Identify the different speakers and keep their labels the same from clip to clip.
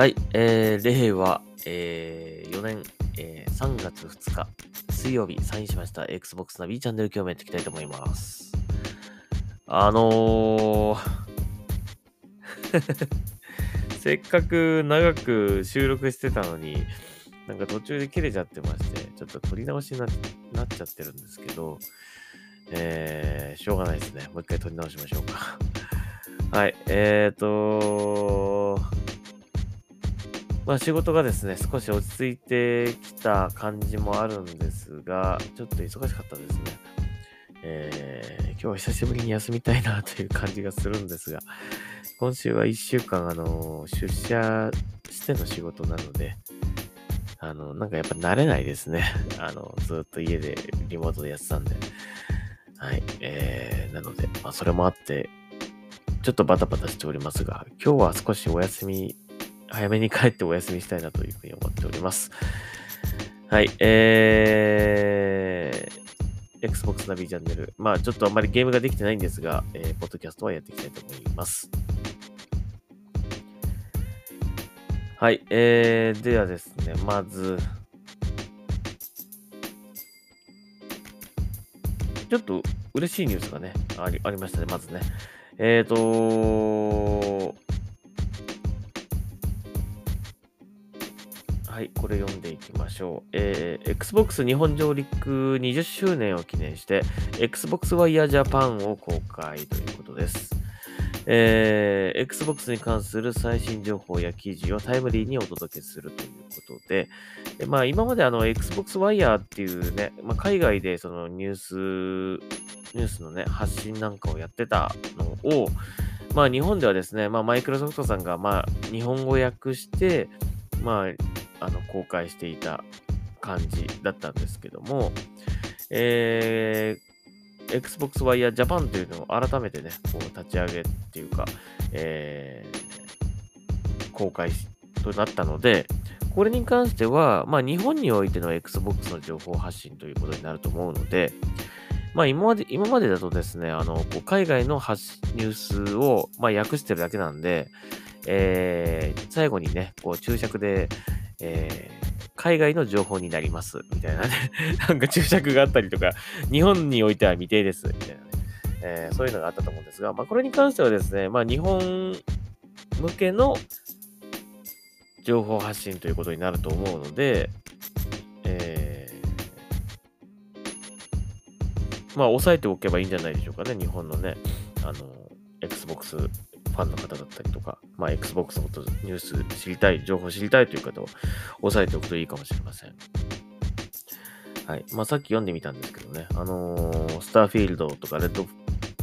Speaker 1: はい、えー、令和、えー、4年、えー、3月2日、水曜日、サインしました Xbox ナビチャンネル今日もやっていきたいと思います。あのー、せっかく長く収録してたのに、なんか途中で切れちゃってまして、ちょっと撮り直しになっちゃってるんですけど、えー、しょうがないですね。もう一回撮り直しましょうか。はい、えーとまあ仕事がですね、少し落ち着いてきた感じもあるんですが、ちょっと忙しかったですね。えー、今日は久しぶりに休みたいなという感じがするんですが、今週は1週間、あの、出社しての仕事なので、あの、なんかやっぱ慣れないですね。あの、ずっと家でリモートでやってたんで。はい。えー、なので、まあそれもあって、ちょっとバタバタしておりますが、今日は少しお休み、早めに帰ってお休みしたいなというふうに思っております。はい。えー、Xbox ナビチャンネル。まあちょっとあんまりゲームができてないんですが、えー、ポッドキャストはやっていきたいと思います。はい。えー、ではですね、まず、ちょっと嬉しいニュースがね、ありありましたね、まずね。えーとはい、これ読んでいきましょう。えー Xbox 日本上陸20周年を記念して、Xbox Wire Japan を公開ということです。えー Xbox に関する最新情報や記事をタイムリーにお届けするということで、でまあ、今まであの Xbox Wire っていうね、まあ、海外でそのニュース、ニュースのね、発信なんかをやってたのを、まあ日本ではですね、まあマイクロソフトさんがまあ日本語訳して、まあ、あの、公開していた感じだったんですけども、えー、Xbox Wire Japan というのを改めてね、こう立ち上げっていうか、えー、公開となったので、これに関しては、まあ日本においての Xbox の情報発信ということになると思うので、まあ今まで、今までだとですね、あの、こう海外の発ニュースを、まあ訳してるだけなんで、えー、最後にね、こう注釈で、えー海外の情報になります、みたいなね、なんか注釈があったりとか、日本においては未定です、みたいなね、えーそういうのがあったと思うんですが、まあこれに関してはですね、まあ日本向けの情報発信ということになると思うので、えーまあ押さえておけばいいんじゃないでしょうかね、日本のね、あの、Xbox ファンの方だったりとか、まあ、Xbox のことニュース知りたい、情報知りたいという方を押さえておくといいかもしれません。はい。まあ、さっき読んでみたんですけどね、あのースターフィールドとかレッド、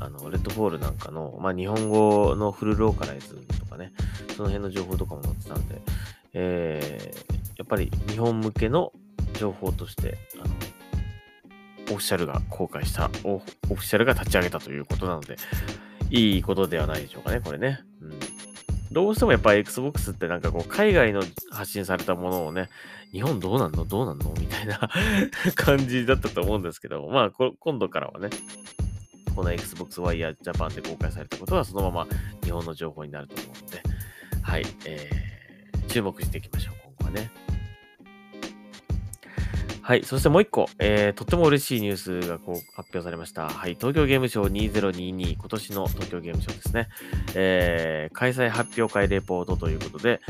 Speaker 1: あの、レッドフォールなんかの、まあ、日本語のフルローカライズとかね、その辺の情報とかも載ってたんで、えー、やっぱり日本向けの情報として、あの、オフィシャルが公開した、オオフィシャルが立ち上げたということなので、いいことではないでしょうかね、これね。うん、どうしてもやっぱり Xbox ってなんかこう、海外の発信されたものをね、日本どうなんの？どうなんの？みたいな 感じだったと思うんですけども、まあ、こ今度からはね、この Xbox Wire Japan で公開されたことはそのまま日本の情報になると思うので、はい、えー、注目していきましょう、今後はね。はい。そしてもう一個、えー、とっても嬉しいニュースがこう発表されました。はい。東京ゲームショウ2022、今年の東京ゲームショウですね。えー、開催発表会レポートということで、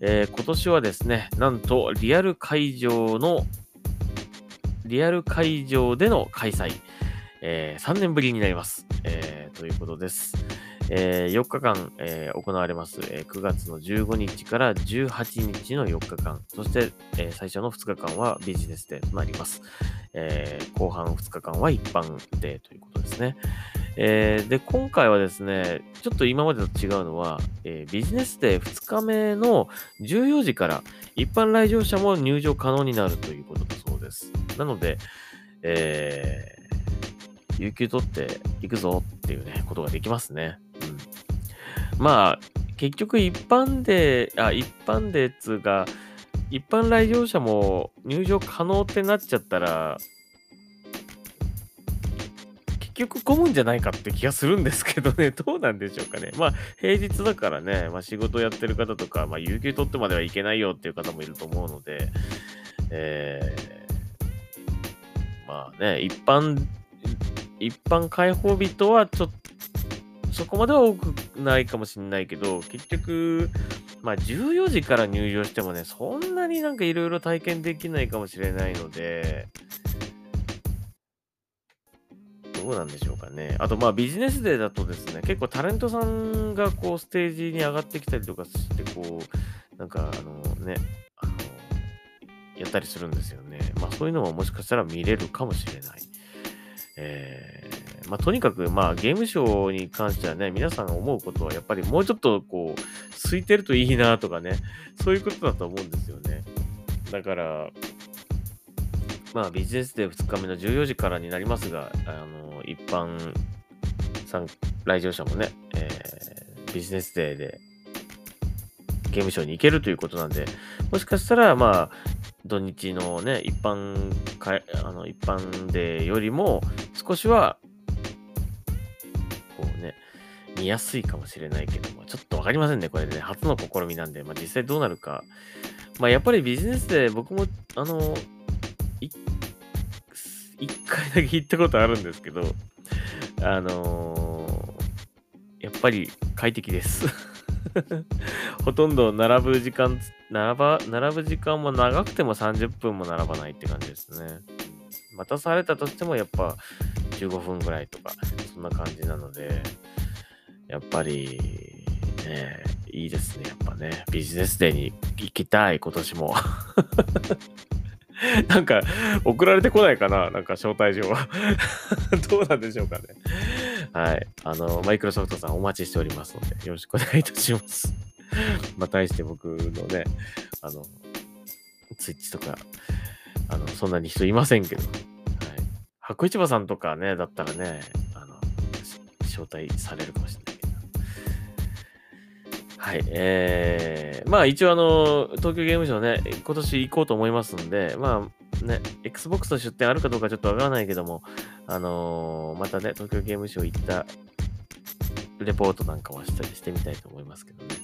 Speaker 1: えー今年はですね、なんとリアル会場の、リアル会場での開催、えー3年ぶりになります。えーということです。えー4日間、えー行われます、えー9月の15日から18日の4日間、そして、えー最初の2日間はビジネスデーとなります。えー後半2日間は一般デーということですね。えーで、今回はですね、ちょっと今までと違うのは、えービジネスデー2日目の14時から一般来場者も入場可能になるということだそうです。なので、えー有給取って行くぞっていうね、ことができますね。まあ、結局一般で、あ、一般でつうか、一般来場者も入場可能ってなっちゃったら、結局混むんじゃないかって気がするんですけどね、どうなんでしょうかね。まあ、平日だからね、まあ、仕事やってる方とか、まあ、有給取ってまではいけないよっていう方もいると思うので、えー、まあね、一般、一般開放日とはちょっ、そこまでは多くないかもしれないけど、結局、まあ14時から入場してもね、そんなになんかいろいろ体験できないかもしれないので、どうなんでしょうかね。あとまあビジネスデーだとですね、結構タレントさんがこうステージに上がってきたりとかして、こう、なんかあのね、あの、やったりするんですよね。まあそういうのももしかしたら見れるかもしれない。えー、まあとにかくまあゲームショーに関してはね、皆さんが思うことはやっぱりもうちょっとこう、空いてるといいなとかね、そういうことだと思うんですよね。だから、まあビジネスデー2日目の14時からになりますが、あの、一般さん、来場者もね、えー、ビジネスデーでゲームショーに行けるということなんで、もしかしたら、まあ、土日のね、一般か、あの、一般でよりも、少しは、こうね、見やすいかもしれないけども、ちょっとわかりませんね、これね。初の試みなんで、まあ実際どうなるか。まあやっぱりビジネスで僕も、あの、一回だけ行ったことあるんですけど、あのー、やっぱり快適です ほとんど並ぶ時間、並ば、並ぶ時間も長くても30分も並ばないって感じですね。待たされたとしてもやっぱ15分ぐらいとか、そんな感じなので、やっぱり、ね、いいですね。やっぱね、ビジネスデーに行きたい、今年も。なんか、送られてこないかななんか招待状は。どうなんでしょうかね。はい。あの、マイクロソフトさんお待ちしておりますので、よろしくお願いいたします。まあ、対して僕のね、あの、ツイッチとか、あの、そんなに人いませんけど、はい。白市場さんとかね、だったらね、招待されるかもしれないけど。はい。えー、まあ一応あの、東京ゲームショウね、今年行こうと思いますんで、まあね、Xbox の出店あるかどうかちょっとわからないけども、あのー、またね、東京ゲームショウ行ったレポートなんかもしたりしてみたいと思いますけどね。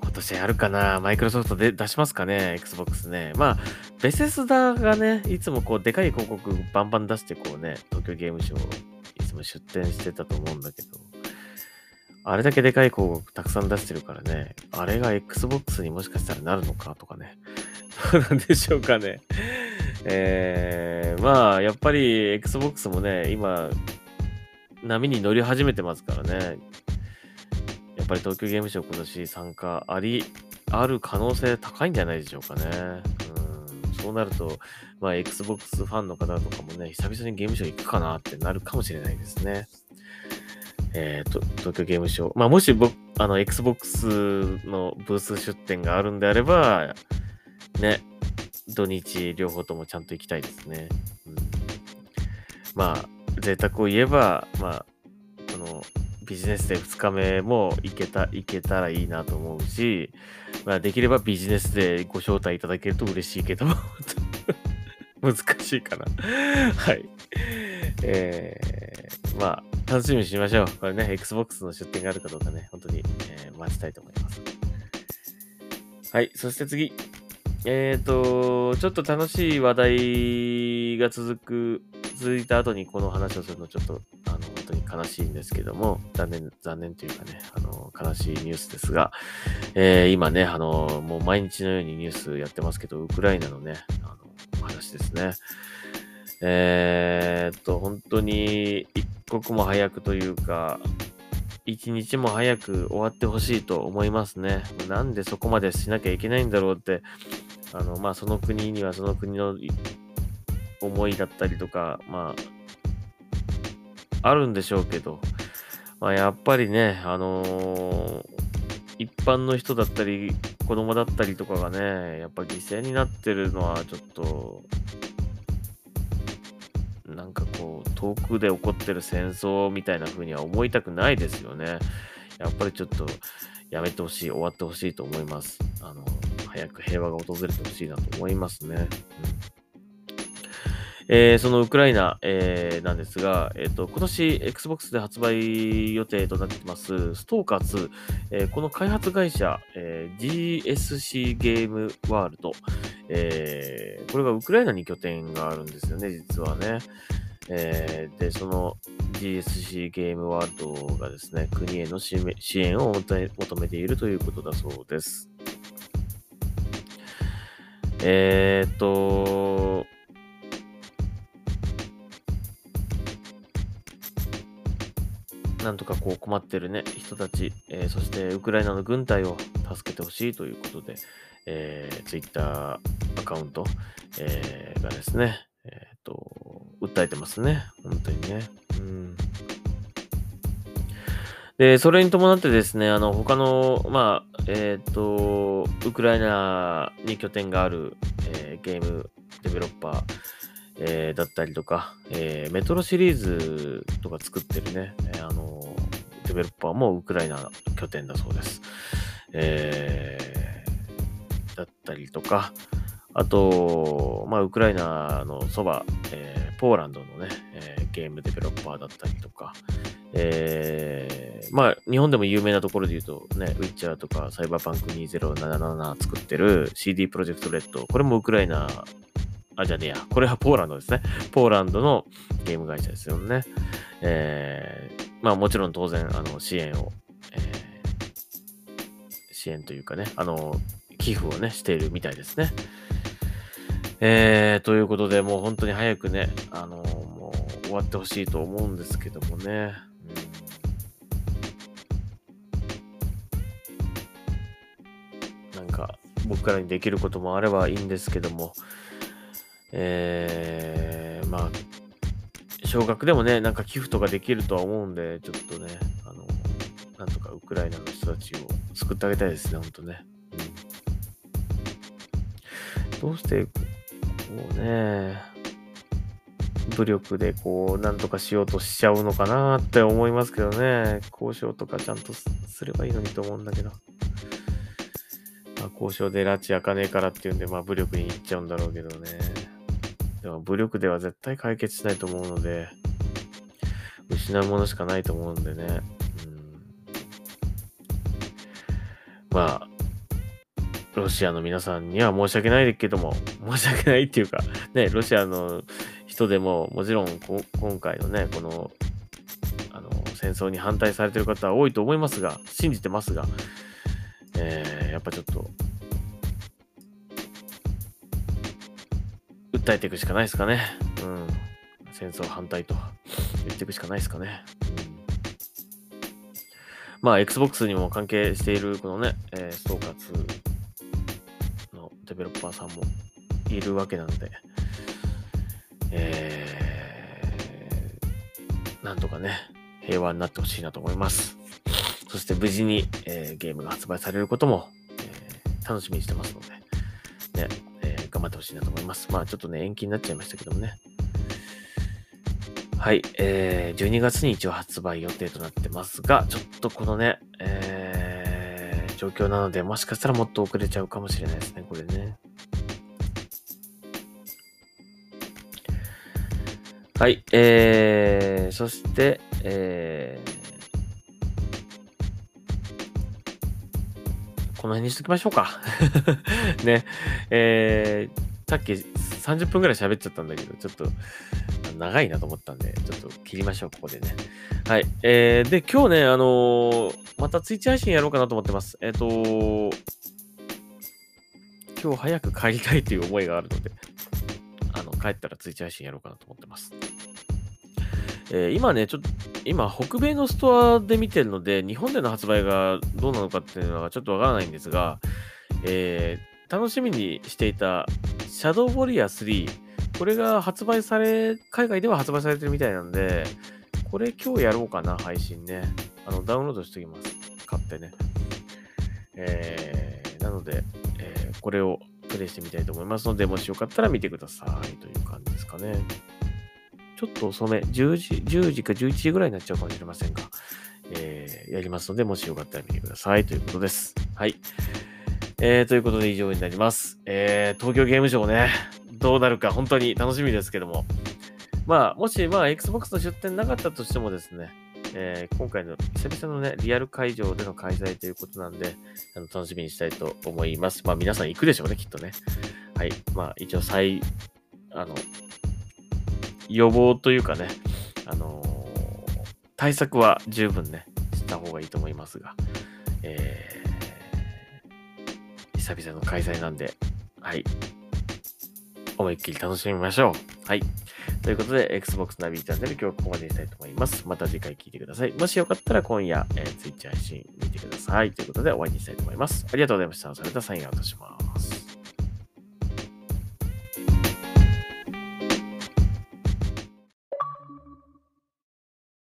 Speaker 1: 今年あるかな？マイクロソフトで出しますかね ?Xbox ね。まあ、ベセスダがね、いつもこう、でかい広告バンバン出してこうね、東京ゲームショウいつも出店してたと思うんだけど、あれだけでかい広告たくさん出してるからね、あれが Xbox にもしかしたらなるのかとかね。どうなんでしょうかね。えー、まあ、やっぱり Xbox もね、今、波に乗り始めてますからね。やっぱり東京ゲームショウ今年参加あり、ある可能性高いんじゃないでしょうかね。うん、そうなると、まあ、Xbox ファンの方とかもね、久々にゲームショウ行くかなってなるかもしれないですね。えー、と、東京ゲームショウ。まあ、もし僕、あの、Xbox のブース出店があるんであれば、ね、土日両方ともちゃんと行きたいですね。うん、まあ、贅沢を言えば、まあ、このビジネスデー2日目も行けた、行けたらいいなと思うし、まあ、できればビジネスでご招待いただけると嬉しいけど 難しいかな はい。えー、まあ、楽しみにしましょう。これね、Xbox の出店があるかどうかね、本当に、えー、待ちたいと思います。はい、そして次。えっ、ー、と、ちょっと楽しい話題が続く、続いた後にこの話をするのちょっと、悲しいんですけども、残念、残念というかね、あの、悲しいニュースですが、えー、今ね、あの、もう毎日のようにニュースやってますけど、ウクライナのね、あの、話ですね。えー、っと、本当に一刻も早くというか、一日も早く終わってほしいと思いますね。なんでそこまでしなきゃいけないんだろうって、あの、まあ、その国にはその国の思いだったりとか、まあ、あるんでしょうけど、まあ、やっぱりね、あのー、一般の人だったり、子供だったりとかがね、やっぱ犠牲になってるのはちょっと、なんかこう、遠くで起こってる戦争みたいな風には思いたくないですよね。やっぱりちょっとやめてほしい、終わってほしいと思います。あの、早く平和が訪れてほしいなと思いますね。うんえー、そのウクライナ、えー、なんですが、えっ、ー、と、今年 Xbox で発売予定となってます、ストーカー2、えー、この開発会社、えー、GSC ゲームワールド、えー、これがウクライナに拠点があるんですよね、実はね。えー、で、その GSC ゲームワールドがですね、国への支援を求めているということだそうです。えー、っと、なんとかこう困ってるね、人たち、えー、そしてウクライナの軍隊を助けてほしいということで、えー、Twitter アカウント、えー、がですね、えっ、と、訴えてますね。本当にね。うん。で、それに伴ってですね、あの、他の、まあ、えっ、と、ウクライナに拠点がある、えゲームデベロッパー、えー、だったりとか、えー、メトロシリーズとか作ってるね、えー、あのデベロッパーもウクライナ拠点だそうです。えー、だったりとか、あと、まあ、ウクライナのそば、えー、ポーランドのね、えー、ゲームデベロッパーだったりとか、えー、まあ、日本でも有名なところで言うと、ね、ウィッチャーとか、サイバーパンク2077作ってる CD プロジェクトレッド、これもウクライナあ、じゃねえや。これはポーランドですね。ポーランドのゲーム会社ですよね。えー、まあもちろん当然、あの、支援を、えー、支援というかね、あの、寄付をね、しているみたいですね。えー、ということで、もう本当に早くね、あの、もう終わってほしいと思うんですけどもね。うん、なんか、僕からにできることもあればいいんですけども、えー、まあ、少額でもね、なんか寄付とかできるとは思うんで、ちょっとね、あの、なんとかウクライナの人たちを救ってあげたいですね、ほんとね。うん、どうして、こうね、武力でこう、なんとかしようとしちゃうのかなって思いますけどね。交渉とかちゃんとすればいいのにと思うんだけど。まあ、交渉で拉致開かねえからっていうんで、まあ武力に行っちゃうんだろうけどね。でも武力では絶対解決しないと思うので、失うものしかないと思うんでね。うん、まあ、ロシアの皆さんには申し訳ないけども、申し訳ないっていうか、ね、ロシアの人でも、もちろん今回のね、この、あの、戦争に反対されてる方は多いと思いますが、信じてますが、えー、やっぱちょっと、訴えていくしかないですかね。うん。戦争反対と言っていくしかないですかね。まあ、Xbox にも関係している、このね、えー、ストーカー2のデベロッパーさんもいるわけなので、えー、なんとかね、平和になってほしいなと思います。そして無事に、えー、ゲームが発売されることも、えー、楽しみにしてますので、ね、頑張ってほしいなと思います。まあちょっとね、延期になっちゃいましたけどもね。はい、えー、12月に一応発売予定となってますが、ちょっとこのね、えー、状況なので、もしかしたらもっと遅れちゃうかもしれないですね、これね。はい、えー、そして、えー、この辺にしときましょうか。ね。えー、さっき30分くらい喋っちゃったんだけど、ちょっと長いなと思ったんで、ちょっと切りましょう、ここでね。はい。えー、で、今日ね、あのー、またツイッチ配信やろうかなと思ってます。えっ、ー、と今日早く帰りたいという思いがあるので、あの、帰ったらツイッチ配信やろうかなと思ってます。えー、今ね、ちょっと、今、北米のストアで見てるので、日本での発売がどうなのかっていうのはちょっとわからないんですが、えー、楽しみにしていた、シャドウウォリア3、これが発売され、海外では発売されてるみたいなんで、これ今日やろうかな、配信ね。あの、ダウンロードしておきます。買ってね。えー、なので、えー、これをプレイしてみたいと思いますので、もしよかったら見てくださいという感じですかね。ちょっと遅め、10時、10時か11時ぐらいになっちゃうかもしれませんが、えー、やりますので、もしよかったら見てくださいということです。はい。えー、ということで以上になります。えー、東京ゲームショウね、どうなるか本当に楽しみですけども。まあ、もし、まあ、Xbox の出展なかったとしてもですね、えー、今回の久々のね、リアル会場での開催ということなんで、あの楽しみにしたいと思います。まあ、皆さん行くでしょうね、きっとね。はい。まあ、一応、再、あの、予防というかね、あのー、対策は十分ね、した方がいいと思いますが、えー、久々の開催なんで、はい。思いっきり楽しみましょう。はい。ということで、Xbox ナビチャンネル今日はここまでにしたいと思います。また次回聞いてください。もしよかったら今夜、えー、Twitch 配信見てください。ということで終わりにしたいと思います。ありがとうございました。それではサインアウトします。